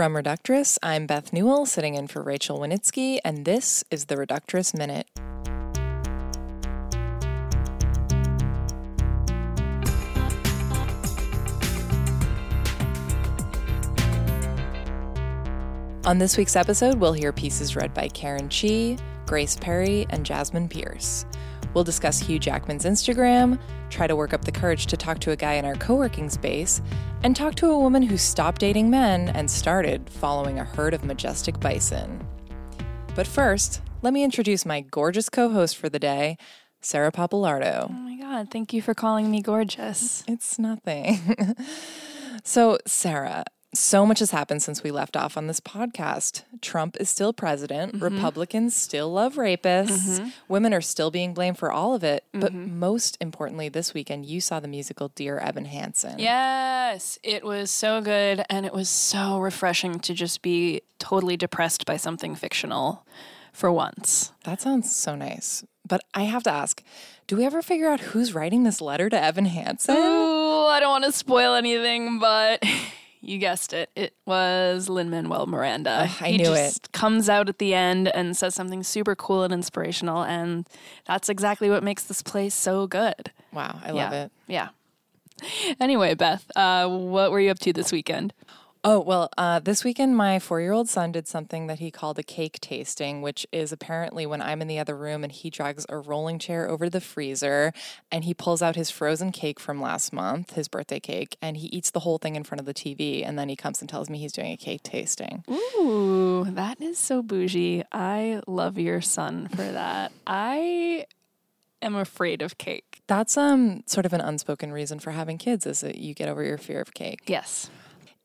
From Reductress, I'm Beth Newell, sitting in for Rachel Winitsky, and this is the Reductress Minute. On this week's episode, we'll hear pieces read by Karen Chee, Grace Perry, and Jasmine Pierce. We'll discuss Hugh Jackman's Instagram, try to work up the courage to talk to a guy in our co working space, and talk to a woman who stopped dating men and started following a herd of majestic bison. But first, let me introduce my gorgeous co host for the day, Sarah Pappalardo. Oh my God, thank you for calling me gorgeous. It's nothing. so, Sarah, so much has happened since we left off on this podcast. Trump is still president. Mm-hmm. Republicans still love rapists. Mm-hmm. Women are still being blamed for all of it. Mm-hmm. But most importantly, this weekend, you saw the musical Dear Evan Hansen. Yes, it was so good. And it was so refreshing to just be totally depressed by something fictional for once. That sounds so nice. But I have to ask, do we ever figure out who's writing this letter to Evan Hansen? Ooh, I don't want to spoil anything, but you guessed it. It was Lin Manuel Miranda. I he knew it. Comes out at the end and says something super cool and inspirational, and that's exactly what makes this place so good. Wow, I love yeah. it. Yeah. Anyway, Beth, uh, what were you up to this weekend? Oh, well, uh, this weekend, my four year old son did something that he called a cake tasting, which is apparently when I'm in the other room and he drags a rolling chair over to the freezer and he pulls out his frozen cake from last month, his birthday cake, and he eats the whole thing in front of the TV. And then he comes and tells me he's doing a cake tasting. Ooh, that is so bougie. I love your son for that. I am afraid of cake. That's um sort of an unspoken reason for having kids is that you get over your fear of cake. Yes.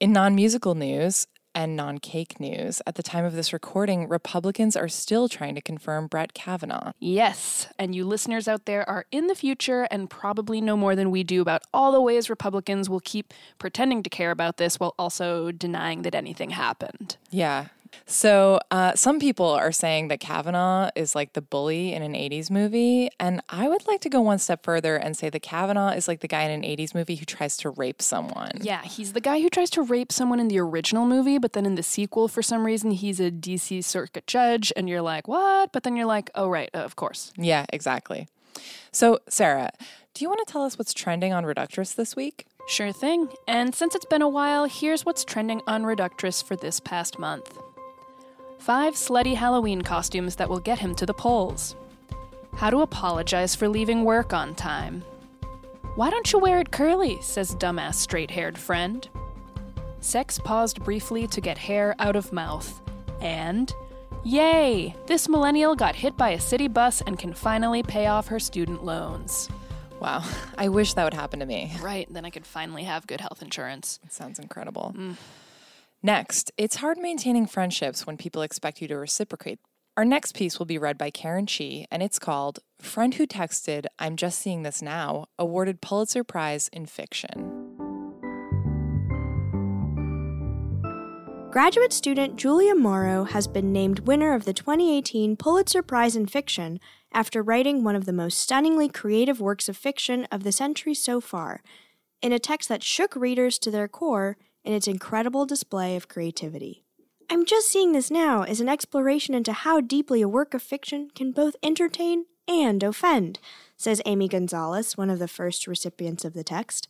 In non musical news and non cake news, at the time of this recording, Republicans are still trying to confirm Brett Kavanaugh. Yes, and you listeners out there are in the future and probably know more than we do about all the ways Republicans will keep pretending to care about this while also denying that anything happened. Yeah, so, uh, some people are saying that Kavanaugh is like the bully in an 80s movie. And I would like to go one step further and say that Kavanaugh is like the guy in an 80s movie who tries to rape someone. Yeah, he's the guy who tries to rape someone in the original movie, but then in the sequel, for some reason, he's a DC circuit judge. And you're like, what? But then you're like, oh, right, uh, of course. Yeah, exactly. So, Sarah, do you want to tell us what's trending on Reductress this week? Sure thing. And since it's been a while, here's what's trending on Reductress for this past month. Five slutty Halloween costumes that will get him to the polls. How to apologize for leaving work on time. Why don't you wear it curly? says dumbass straight haired friend. Sex paused briefly to get hair out of mouth. And, yay! This millennial got hit by a city bus and can finally pay off her student loans. Wow, I wish that would happen to me. Right, then I could finally have good health insurance. It sounds incredible. Mm. Next, it's hard maintaining friendships when people expect you to reciprocate. Our next piece will be read by Karen Chee, and it's called Friend Who Texted, I'm Just Seeing This Now, awarded Pulitzer Prize in Fiction. Graduate student Julia Morrow has been named winner of the 2018 Pulitzer Prize in Fiction after writing one of the most stunningly creative works of fiction of the century so far, in a text that shook readers to their core in its incredible display of creativity. I'm just seeing this now as an exploration into how deeply a work of fiction can both entertain and offend, says Amy Gonzalez, one of the first recipients of the text.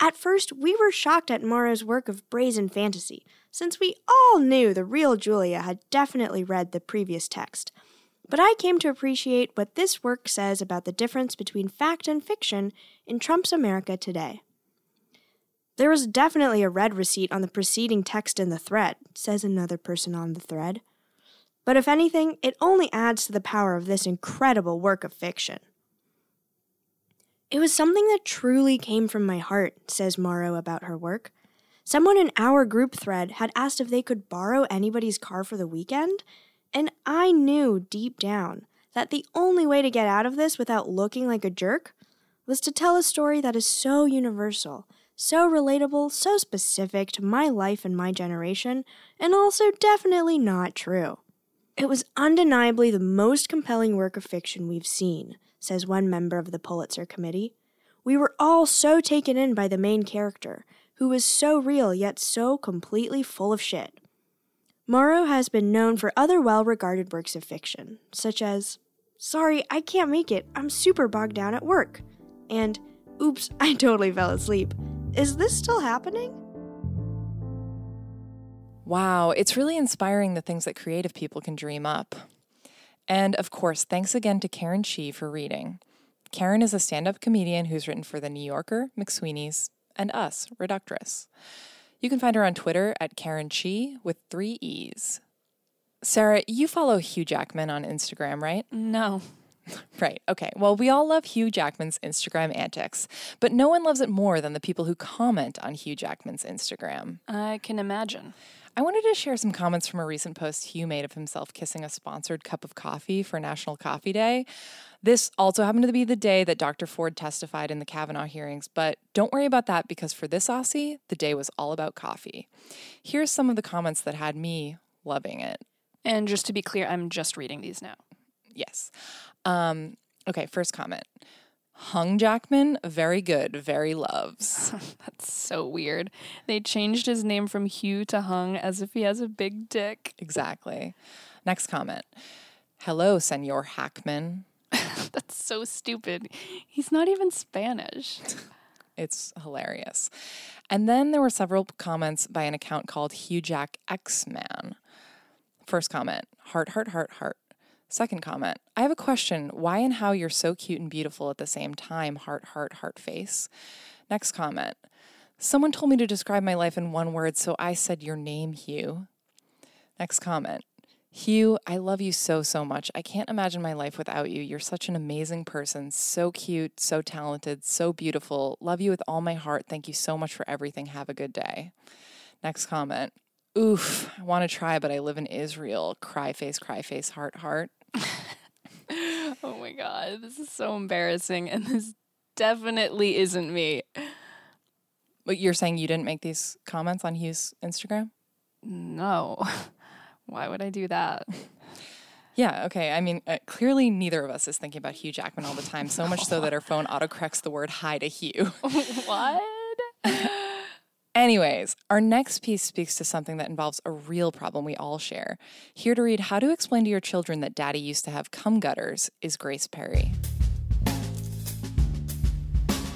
At first, we were shocked at Morrow's work of brazen fantasy, since we all knew the real Julia had definitely read the previous text. But I came to appreciate what this work says about the difference between fact and fiction in Trump's America today. There was definitely a red receipt on the preceding text in the thread, says another person on the thread. But if anything, it only adds to the power of this incredible work of fiction. It was something that truly came from my heart, says Morrow about her work. Someone in our group thread had asked if they could borrow anybody's car for the weekend, and I knew deep down that the only way to get out of this without looking like a jerk was to tell a story that is so universal so relatable, so specific to my life and my generation, and also definitely not true. It was undeniably the most compelling work of fiction we've seen, says one member of the Pulitzer Committee. We were all so taken in by the main character, who was so real yet so completely full of shit. Morrow has been known for other well regarded works of fiction, such as Sorry, I can't make it. I'm super bogged down at work. And Oops, I totally fell asleep. Is this still happening? Wow, it's really inspiring the things that creative people can dream up. And of course, thanks again to Karen Chee for reading. Karen is a stand up comedian who's written for The New Yorker, McSweeney's, and us, Reductress. You can find her on Twitter at Karen Chee with three E's. Sarah, you follow Hugh Jackman on Instagram, right? No. Right. Okay. Well, we all love Hugh Jackman's Instagram antics, but no one loves it more than the people who comment on Hugh Jackman's Instagram. I can imagine. I wanted to share some comments from a recent post Hugh made of himself kissing a sponsored cup of coffee for National Coffee Day. This also happened to be the day that Dr. Ford testified in the Kavanaugh hearings, but don't worry about that because for this Aussie, the day was all about coffee. Here's some of the comments that had me loving it. And just to be clear, I'm just reading these now. Yes. Um, okay, first comment. Hung Jackman, very good, very loves. That's so weird. They changed his name from Hugh to Hung as if he has a big dick. Exactly. Next comment. Hello, Senor Hackman. That's so stupid. He's not even Spanish. It's hilarious. And then there were several comments by an account called Hugh Jack X Man. First comment heart, heart, heart, heart. Second comment I have a question. Why and how you're so cute and beautiful at the same time? Heart, heart, heart face. Next comment. Someone told me to describe my life in one word, so I said your name, Hugh. Next comment. Hugh, I love you so, so much. I can't imagine my life without you. You're such an amazing person, so cute, so talented, so beautiful. Love you with all my heart. Thank you so much for everything. Have a good day. Next comment. Oof, I want to try, but I live in Israel. Cry face, cry face, heart, heart. oh my god, this is so embarrassing, and this definitely isn't me. But you're saying you didn't make these comments on Hugh's Instagram? No. Why would I do that? Yeah, okay. I mean, uh, clearly neither of us is thinking about Hugh Jackman all the time, so much so that our phone autocorrects the word hi to Hugh. what? Anyways, our next piece speaks to something that involves a real problem we all share. Here to read How to Explain to Your Children That Daddy Used to Have Cum Gutters is Grace Perry.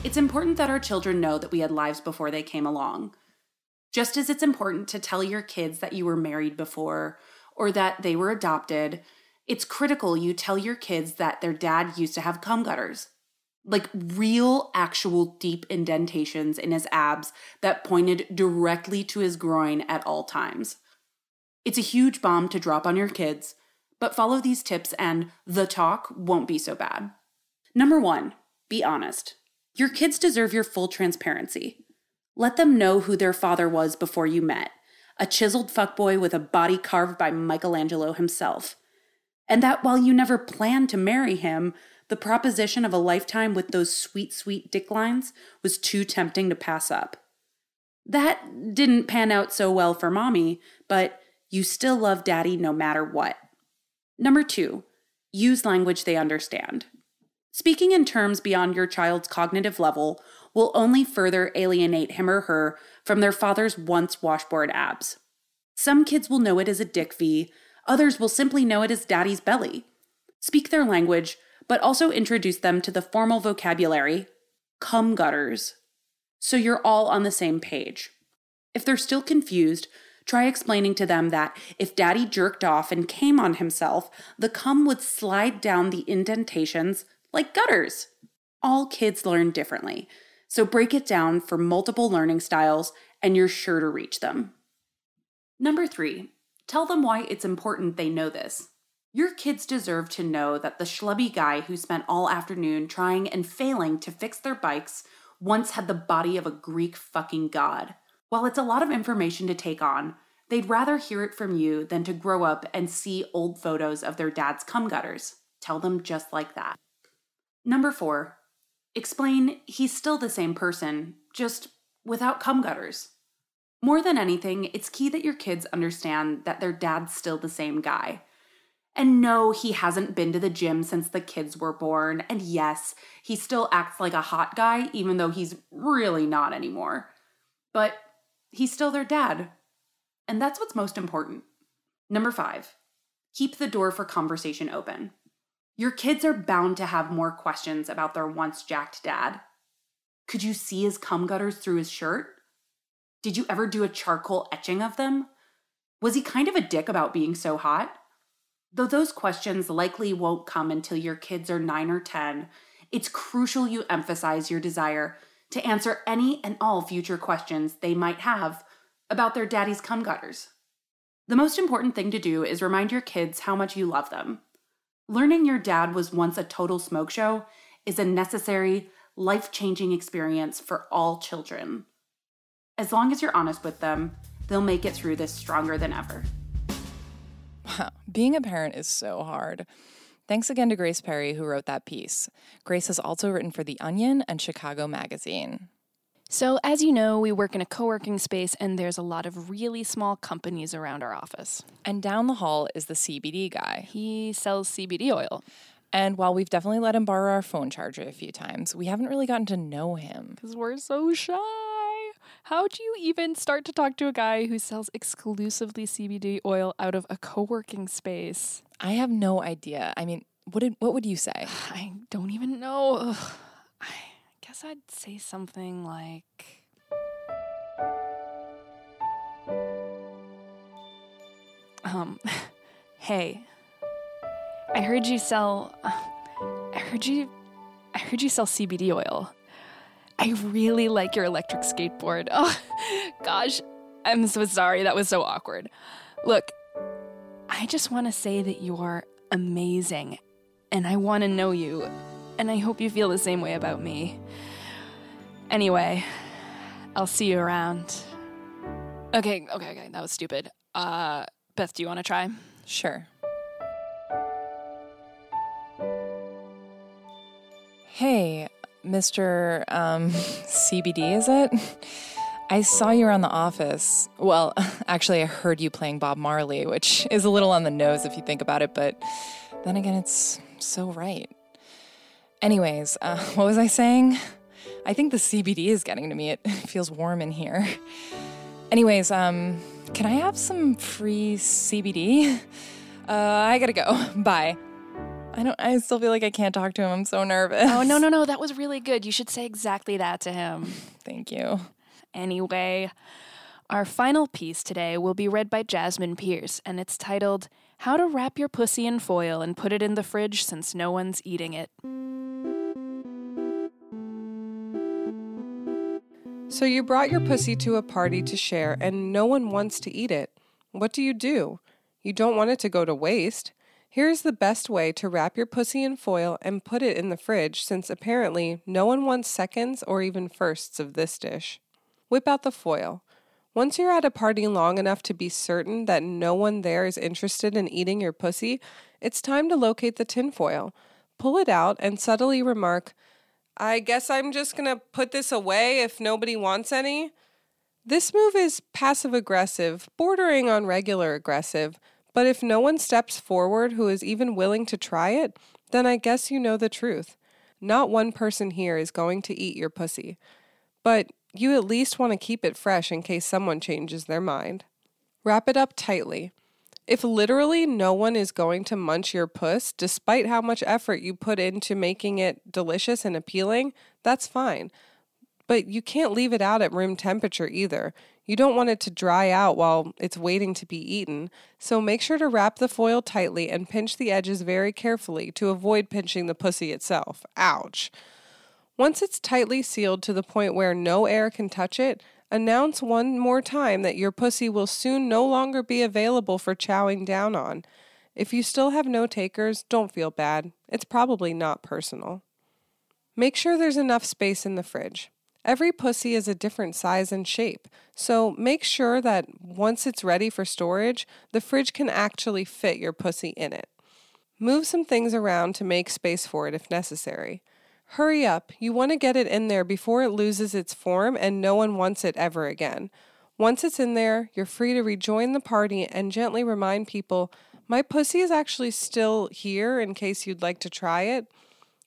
It's important that our children know that we had lives before they came along. Just as it's important to tell your kids that you were married before or that they were adopted, it's critical you tell your kids that their dad used to have cum gutters like real, actual deep indentations in his abs that pointed directly to his groin at all times. It's a huge bomb to drop on your kids, but follow these tips and the talk won't be so bad. Number one, be honest. Your kids deserve your full transparency. Let them know who their father was before you met a chiseled fuckboy with a body carved by Michelangelo himself. And that while you never planned to marry him, the proposition of a lifetime with those sweet, sweet dick lines was too tempting to pass up. That didn't pan out so well for mommy, but you still love daddy no matter what. Number two, use language they understand. Speaking in terms beyond your child's cognitive level will only further alienate him or her from their father's once washboard abs. Some kids will know it as a dick V, others will simply know it as daddy's belly. Speak their language, but also introduce them to the formal vocabulary, cum gutters, so you're all on the same page. If they're still confused, try explaining to them that if daddy jerked off and came on himself, the cum would slide down the indentations like gutters. All kids learn differently, so break it down for multiple learning styles and you're sure to reach them. Number three, tell them why it's important they know this. Your kids deserve to know that the schlubby guy who spent all afternoon trying and failing to fix their bikes once had the body of a Greek fucking god. While it's a lot of information to take on, they'd rather hear it from you than to grow up and see old photos of their dad's cum gutters. Tell them just like that. Number four, explain he's still the same person, just without cum gutters. More than anything, it's key that your kids understand that their dad's still the same guy. And no, he hasn't been to the gym since the kids were born. And yes, he still acts like a hot guy, even though he's really not anymore. But he's still their dad. And that's what's most important. Number five, keep the door for conversation open. Your kids are bound to have more questions about their once jacked dad. Could you see his cum gutters through his shirt? Did you ever do a charcoal etching of them? Was he kind of a dick about being so hot? Though those questions likely won't come until your kids are 9 or 10, it's crucial you emphasize your desire to answer any and all future questions they might have about their daddy's cum gutters. The most important thing to do is remind your kids how much you love them. Learning your dad was once a total smoke show is a necessary, life changing experience for all children. As long as you're honest with them, they'll make it through this stronger than ever. Wow, being a parent is so hard. Thanks again to Grace Perry, who wrote that piece. Grace has also written for The Onion and Chicago Magazine. So, as you know, we work in a co working space and there's a lot of really small companies around our office. And down the hall is the CBD guy. He sells CBD oil. And while we've definitely let him borrow our phone charger a few times, we haven't really gotten to know him. Because we're so shy. How do you even start to talk to a guy who sells exclusively CBD oil out of a co working space? I have no idea. I mean, what did what would you say? I don't even know. Ugh. I guess I'd say something like. Um, hey, I heard you sell. I heard you. I heard you sell CBD oil. I really like your electric skateboard. Oh, gosh, I'm so sorry. That was so awkward. Look, I just want to say that you're amazing, and I want to know you, and I hope you feel the same way about me. Anyway, I'll see you around. Okay, okay, okay, that was stupid. Uh, Beth, do you want to try? Sure. Hey, Mr. Um, CBD, is it? I saw you around the office. Well, actually, I heard you playing Bob Marley, which is a little on the nose if you think about it, but then again, it's so right. Anyways, uh, what was I saying? I think the CBD is getting to me. It feels warm in here. Anyways, um, can I have some free CBD? Uh, I gotta go. Bye. I don't. I still feel like I can't talk to him. I'm so nervous. Oh, no, no, no. That was really good. You should say exactly that to him. Thank you. Anyway, our final piece today will be read by Jasmine Pierce, and it's titled How to Wrap Your Pussy in Foil and Put It in the Fridge Since No One's Eating It. So you brought your pussy to a party to share and no one wants to eat it. What do you do? You don't want it to go to waste. Here's the best way to wrap your pussy in foil and put it in the fridge since apparently no one wants seconds or even firsts of this dish. Whip out the foil. Once you're at a party long enough to be certain that no one there is interested in eating your pussy, it's time to locate the tinfoil. Pull it out and subtly remark, I guess I'm just gonna put this away if nobody wants any. This move is passive aggressive, bordering on regular aggressive, but if no one steps forward who is even willing to try it, then I guess you know the truth. Not one person here is going to eat your pussy. But you at least want to keep it fresh in case someone changes their mind. Wrap it up tightly. If literally no one is going to munch your puss, despite how much effort you put into making it delicious and appealing, that's fine. But you can't leave it out at room temperature either. You don't want it to dry out while it's waiting to be eaten, so make sure to wrap the foil tightly and pinch the edges very carefully to avoid pinching the pussy itself. Ouch. Once it's tightly sealed to the point where no air can touch it, announce one more time that your pussy will soon no longer be available for chowing down on. If you still have no takers, don't feel bad. It's probably not personal. Make sure there's enough space in the fridge. Every pussy is a different size and shape, so make sure that once it's ready for storage, the fridge can actually fit your pussy in it. Move some things around to make space for it if necessary. Hurry up, you want to get it in there before it loses its form and no one wants it ever again. Once it's in there, you're free to rejoin the party and gently remind people, My pussy is actually still here in case you'd like to try it.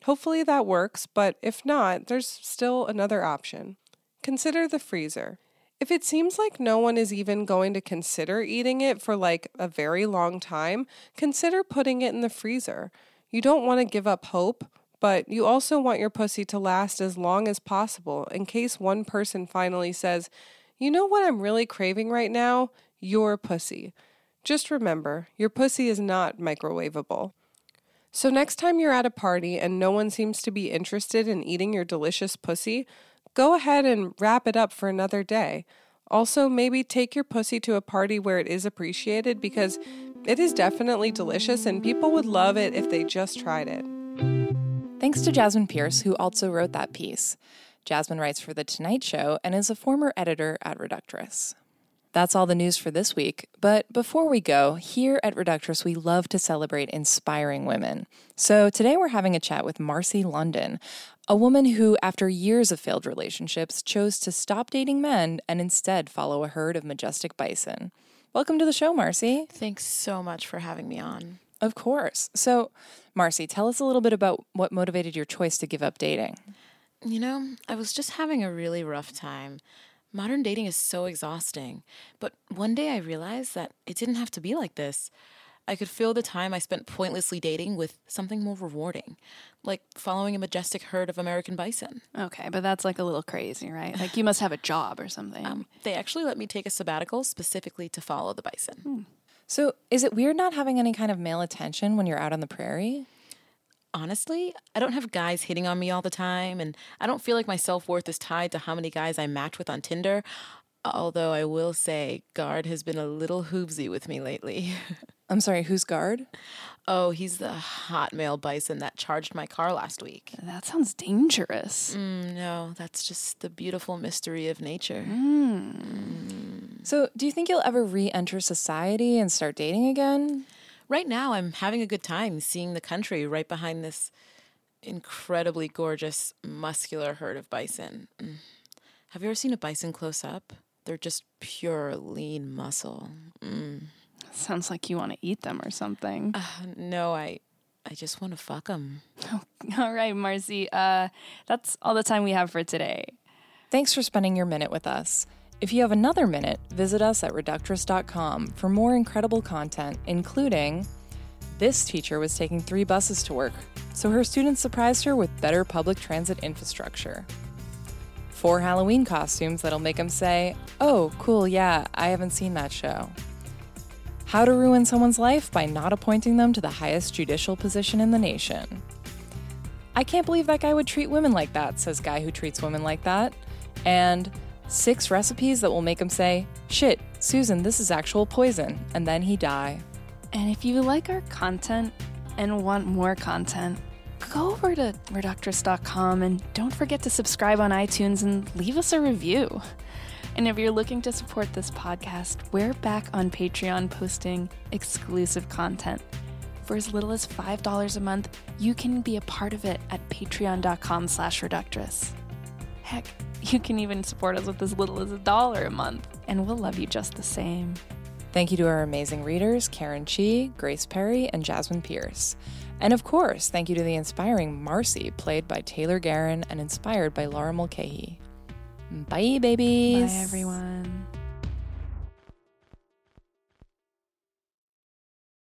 Hopefully that works, but if not, there's still another option. Consider the freezer. If it seems like no one is even going to consider eating it for like a very long time, consider putting it in the freezer. You don't want to give up hope, but you also want your pussy to last as long as possible in case one person finally says, You know what I'm really craving right now? Your pussy. Just remember, your pussy is not microwavable. So, next time you're at a party and no one seems to be interested in eating your delicious pussy, go ahead and wrap it up for another day. Also, maybe take your pussy to a party where it is appreciated because it is definitely delicious and people would love it if they just tried it. Thanks to Jasmine Pierce, who also wrote that piece. Jasmine writes for The Tonight Show and is a former editor at Reductress. That's all the news for this week. But before we go, here at Reductress, we love to celebrate inspiring women. So today we're having a chat with Marcy London, a woman who, after years of failed relationships, chose to stop dating men and instead follow a herd of majestic bison. Welcome to the show, Marcy. Thanks so much for having me on. Of course. So, Marcy, tell us a little bit about what motivated your choice to give up dating. You know, I was just having a really rough time. Modern dating is so exhausting. But one day I realized that it didn't have to be like this. I could fill the time I spent pointlessly dating with something more rewarding, like following a majestic herd of American bison. Okay, but that's like a little crazy, right? Like you must have a job or something. Um, they actually let me take a sabbatical specifically to follow the bison. Hmm. So, is it weird not having any kind of male attention when you're out on the prairie? Honestly, I don't have guys hitting on me all the time, and I don't feel like my self worth is tied to how many guys I match with on Tinder. Although I will say, Guard has been a little hoovesy with me lately. I'm sorry, who's guard? Oh, he's the hot male bison that charged my car last week. that sounds dangerous. Mm, no, that's just the beautiful mystery of nature. So, do you think you'll ever re enter society and start dating again? Right now, I'm having a good time seeing the country right behind this incredibly gorgeous, muscular herd of bison. Mm. Have you ever seen a bison close up? They're just pure lean muscle. Mm. Sounds like you want to eat them or something. Uh, no, I, I just want to fuck them. all right, Marcy. Uh, that's all the time we have for today. Thanks for spending your minute with us. If you have another minute, visit us at reductress.com for more incredible content, including this teacher was taking three buses to work, so her students surprised her with better public transit infrastructure. Four Halloween costumes that'll make them say, Oh, cool, yeah, I haven't seen that show. How to ruin someone's life by not appointing them to the highest judicial position in the nation. I can't believe that guy would treat women like that, says guy who treats women like that. And six recipes that will make him say, Shit, Susan, this is actual poison, and then he die. And if you like our content and want more content, go over to reductress.com and don't forget to subscribe on iTunes and leave us a review. And if you're looking to support this podcast, we're back on Patreon posting exclusive content. For as little as $5 a month, you can be a part of it at patreon.com slash reductress. Heck, you can even support us with as little as a dollar a month, and we'll love you just the same. Thank you to our amazing readers, Karen Chee, Grace Perry, and Jasmine Pierce. And of course, thank you to the inspiring Marcy, played by Taylor Guerin and inspired by Laura Mulcahy. Bye, babies. Bye, everyone.